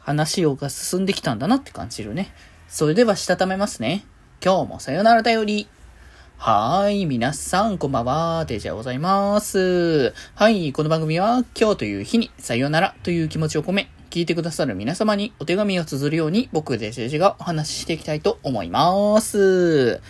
話をが進んできたんだなって感じるね。それではしたためますね。今日もさよならだより。はーい、皆さん、こんばんは、デジャーございます。はい、この番組は、今日という日に、さよならという気持ちを込め、聞いてくださる皆様にお手紙を綴るように、僕デジェジがお話ししていきたいと思います。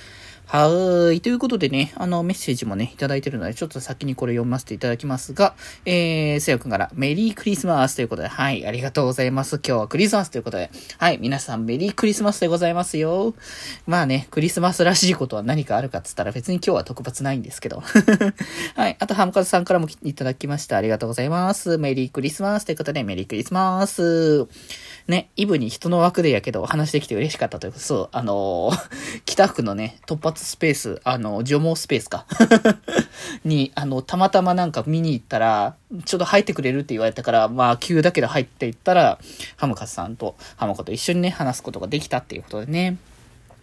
はーい。ということでね、あの、メッセージもね、いただいてるので、ちょっと先にこれ読ませていただきますが、えー、せやくんからメリークリスマスということで、はい、ありがとうございます。今日はクリスマスということで、はい、皆さんメリークリスマスでございますよ。まあね、クリスマスらしいことは何かあるかっつったら別に今日は特別ないんですけど。はい、あと、ハムカズさんからもいただきました。ありがとうございます。メリークリスマスということで、メリークリスマス。ね、イブに人の枠でやけど話できて嬉しかったということ、そう、あのー、北区のね、突発スペース、あの、除毛スペースか に、あの、たまたまなんか見に行ったら、ちょっと入ってくれるって言われたから、まあ、急だけど入っていったら、ハムカツさんと、ハムコと一緒にね、話すことができたっていうことでね。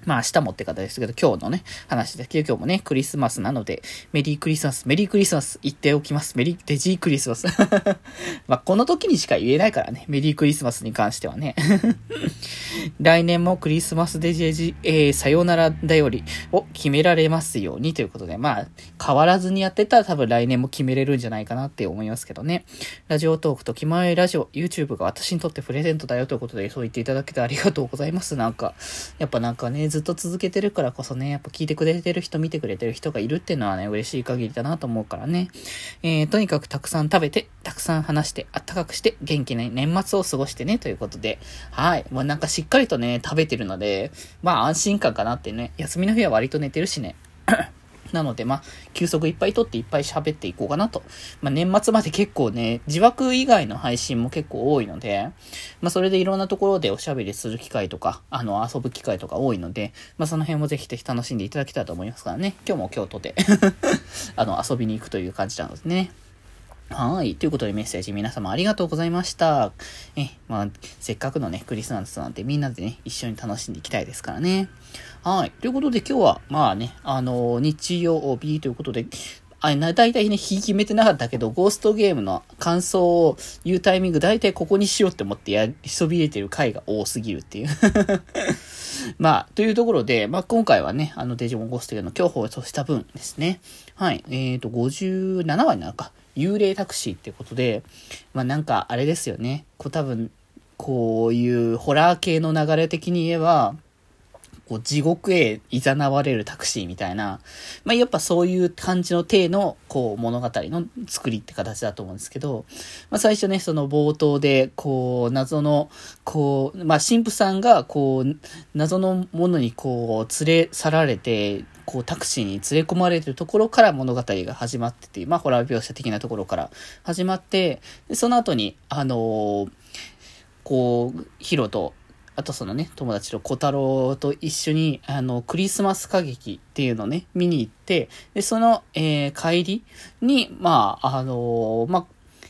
まあ明日もって方ですけど、今日のね、話ですけ、今日もね、クリスマスなので、メリークリスマス、メリークリスマス言っておきます。メリー、デジークリスマス。まあこの時にしか言えないからね、メリークリスマスに関してはね。来年もクリスマスデジェジ、えー、さよならだよりを決められますようにということで、まあ、変わらずにやってたら多分来年も決めれるんじゃないかなって思いますけどね。ラジオトークと気前ラジオ、YouTube が私にとってプレゼントだよということで、そう言っていただけてありがとうございます。なんか、やっぱなんかね、ずっと続けてるからこそね、やっぱ聞いてくれてる人、見てくれてる人がいるっていうのはね、嬉しい限りだなと思うからね。えー、とにかくたくさん食べて、たくさん話して、あったかくして、元気な年末を過ごしてね、ということで。はい。もうなんかしっかりとね、食べてるので、まあ安心感かなってね。休みの日は割と寝てるしね。なので、まあ、休息いっぱい取っていっぱい喋っていこうかなと。まあ、年末まで結構ね、自枠以外の配信も結構多いので、まあ、それでいろんなところでおしゃべりする機会とか、あの、遊ぶ機会とか多いので、まあ、その辺もぜひぜひ楽しんでいただけたらと思いますからね。今日も今日とてあの、遊びに行くという感じなんですね。はい。ということでメッセージ皆様ありがとうございました。え、まあ、せっかくのね、クリスマスなんてみんなでね、一緒に楽しんでいきたいですからね。はい。ということで今日は、まあね、あのー、日曜日ということで、あれ、だいたいね、日決めてなかったけど、ゴーストゲームの感想を言うタイミング、だいたいここにしようって思ってやりそびれてる回が多すぎるっていう まあ、というところで、まあ今回はね、あのデジモンゴーストゲームの今日放送した分ですね。はい。えっ、ー、と、57話になるか。幽霊タクシーってことで、まあなんかあれですよね。こう多分、こういうホラー系の流れ的に言えば、こう地獄へ誘われるタクシーみたいな、まあ、やっぱそういう感じの体の、こう、物語の作りって形だと思うんですけど、まあ、最初ね、その冒頭で、こう、謎の、こう、まあ、神父さんが、こう、謎のものにこう、連れ去られて、こうタクシーに連れ込まれてるところから物語が始まってて、まあホラー描写的なところから始まって、でその後に、あのー、こう、ヒロと、あとそのね、友達と小太郎と一緒に、あの、クリスマス歌劇っていうのをね、見に行って、で、その、えー、帰りに、まあ、あのー、まあ、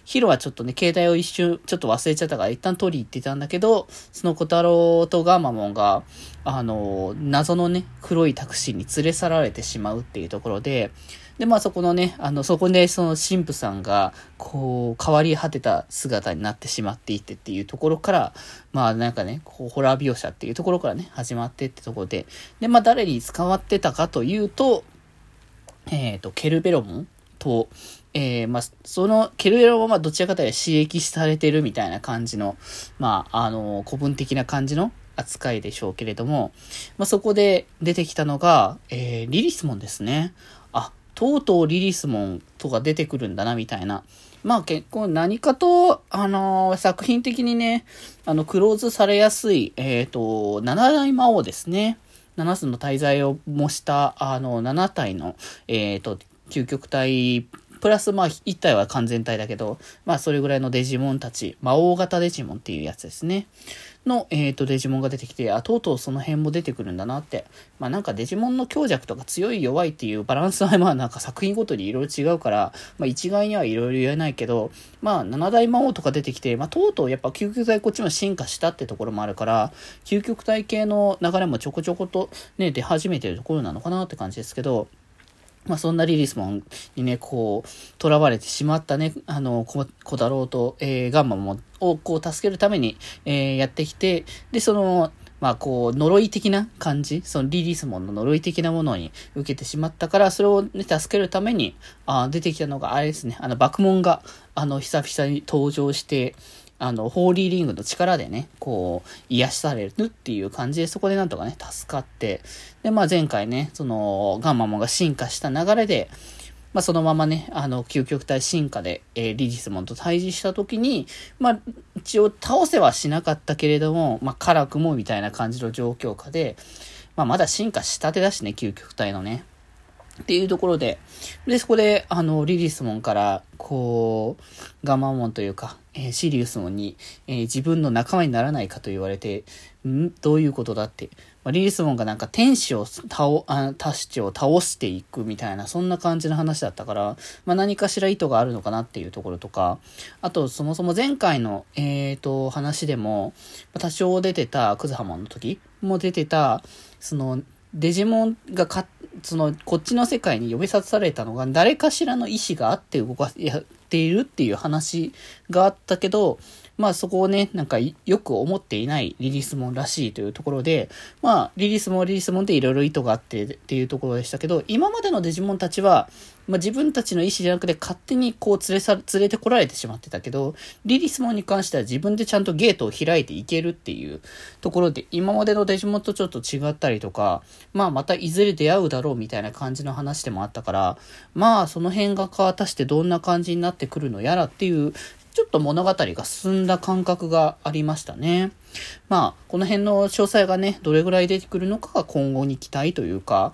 ヒロはちょっとね、携帯を一瞬ちょっと忘れちゃったから一旦取り行ってたんだけど、その小太郎とガーマモンが、あの、謎のね、黒いタクシーに連れ去られてしまうっていうところで、で、まあそこのね、あの、そこでその神父さんが、こう、変わり果てた姿になってしまっていてっていうところから、まあなんかね、こう、ホラー描写っていうところからね、始まってってところで、で、まあ誰に使わってたかというと、えっ、ー、と、ケルベロモンと、えー、まあ、その、ケルベロはま、どちらかというと刺激されてるみたいな感じの、まあ、あの、古文的な感じの扱いでしょうけれども、まあ、そこで出てきたのが、えー、リリスモンですね。あ、とうとうリリスモンとか出てくるんだな、みたいな。まあ結構何かと、あのー、作品的にね、あの、クローズされやすい、えっ、ー、と、七大魔王ですね。七つの大罪を模した、あの、七体の、えっ、ー、と、究極体プラスまあ一体は完全体だけど、まあそれぐらいのデジモンたち、魔王型デジモンっていうやつですね。の、えっ、ー、と、デジモンが出てきて、あ、とうとうその辺も出てくるんだなって。まあなんかデジモンの強弱とか強い弱いっていうバランスはまあなんか作品ごとにいろいろ違うから、まあ一概にはいろいろ言えないけど、まあ七大魔王とか出てきて、まあとうとうやっぱ究極体こっちも進化したってところもあるから、究極体系の流れもちょこちょことね、出始めてるところなのかなって感じですけど、まあそんなリリスモンにね、こう、囚われてしまったね、あの、小太郎と、えー、ガンマモンをこう助けるために、えー、やってきて、で、その、まあこう、呪い的な感じ、そのリリスモンの呪い的なものに受けてしまったから、それをね、助けるために、あ出てきたのがあれですね、あの、爆問が、あの、久々に登場して、あの、ホーリーリングの力でね、こう、癒しされるっていう感じで、そこでなんとかね、助かって、で、まあ前回ね、その、ガンマモンが進化した流れで、まあ、そのままね、あの、究極体進化で、えー、リリスモンと対峙した時に、まあ、一応倒せはしなかったけれども、まあ、辛くもみたいな感じの状況下で、まあ、まだ進化したてだしね、究極体のね。っていうところで、で、そこで、あの、リリスモンから、こう、ガマモンというか、え、シリウスモンに、えー、自分の仲間にならないかと言われて、ん？どういうことだって。まあ、リリスモンがなんか天使を倒、あ、タシチを倒していくみたいな、そんな感じの話だったから、まあ、何かしら意図があるのかなっていうところとか、あと、そもそも前回の、えっ、ー、と、話でも、多少出てた、クズハモンの時も出てた、その、デジモンがか、その、こっちの世界に呼び殺されたのが、誰かしらの意志があって動か、やっているっていう話があったけど、まあそこをね、なんかよく思っていないリリースモンらしいというところで、まあリリースモンリリースモンでいろいろ意図があってっていうところでしたけど、今までのデジモンたちは、まあ自分たちの意思じゃなくて勝手にこう連れさ、連れてこられてしまってたけど、リリースモンに関しては自分でちゃんとゲートを開いていけるっていうところで、今までのデジモンとちょっと違ったりとか、まあまたいずれ出会うだろうみたいな感じの話でもあったから、まあその辺が果たしてどんな感じになってくるのやらっていうちょっと物語が進んだ感覚がありましたね。まあ、この辺の詳細がね、どれぐらい出てくるのかが今後に期待というか、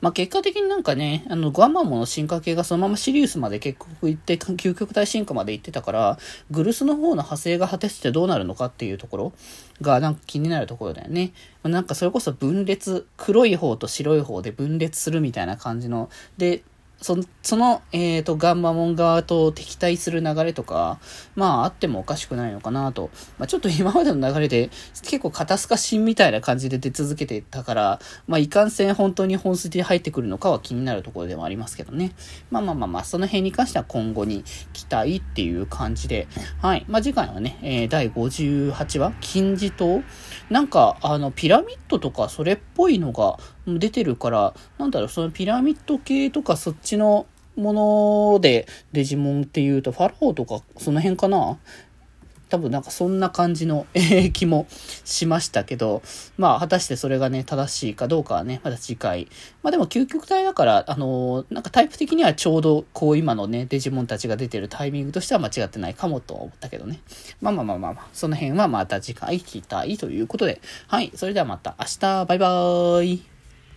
まあ結果的になんかね、あの、ガンマモの進化系がそのままシリウスまで結局行って、究極体進化まで行ってたから、グルスの方の派生が果たしてどうなるのかっていうところがなんか気になるところだよね。なんかそれこそ分裂、黒い方と白い方で分裂するみたいな感じの、で、そその、えっ、ー、と、ガンマモン側と敵対する流れとか、まあ、あってもおかしくないのかなと。まあ、ちょっと今までの流れで、結構肩透かしみたいな感じで出続けてたから、まあ、いかんせん本当に本筋で入ってくるのかは気になるところでもありますけどね。まあまあまあまあ、その辺に関しては今後に期待っていう感じで、はい。まあ、次回はね、えー、第58話、金字塔？なんか、あの、ピラミッドとかそれっぽいのが、出てるから、なんだろう、そのピラミッド系とかそっちのものでデジモンっていうと、ファラオとかその辺かな？多分なんかそんな感じの、気もしましたけど、まあ果たしてそれがね、正しいかどうかはね、まだ次回。まあでも究極体だから、あのー、なんかタイプ的にはちょうどこう今のね、デジモンたちが出てるタイミングとしては間違ってないかもと思ったけどね。まあまあまあまあまあ、その辺はまた次回期待ということで、はい、それではまた明日、バイバーイ。